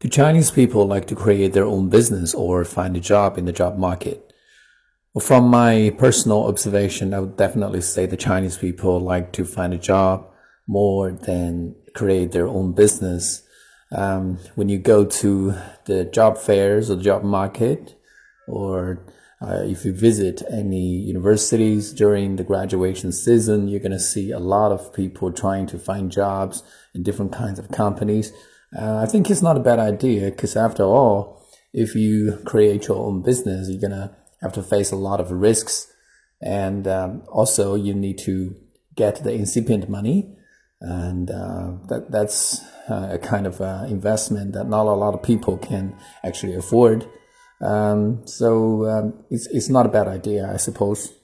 Do Chinese people like to create their own business or find a job in the job market? Well, from my personal observation, I would definitely say the Chinese people like to find a job more than create their own business. Um, when you go to the job fairs or the job market, or uh, if you visit any universities during the graduation season, you're going to see a lot of people trying to find jobs in different kinds of companies. Uh, I think it's not a bad idea because after all, if you create your own business, you're gonna have to face a lot of risks, and um, also you need to get the incipient money, and uh, that that's uh, a kind of uh, investment that not a lot of people can actually afford. Um, so um, it's it's not a bad idea, I suppose.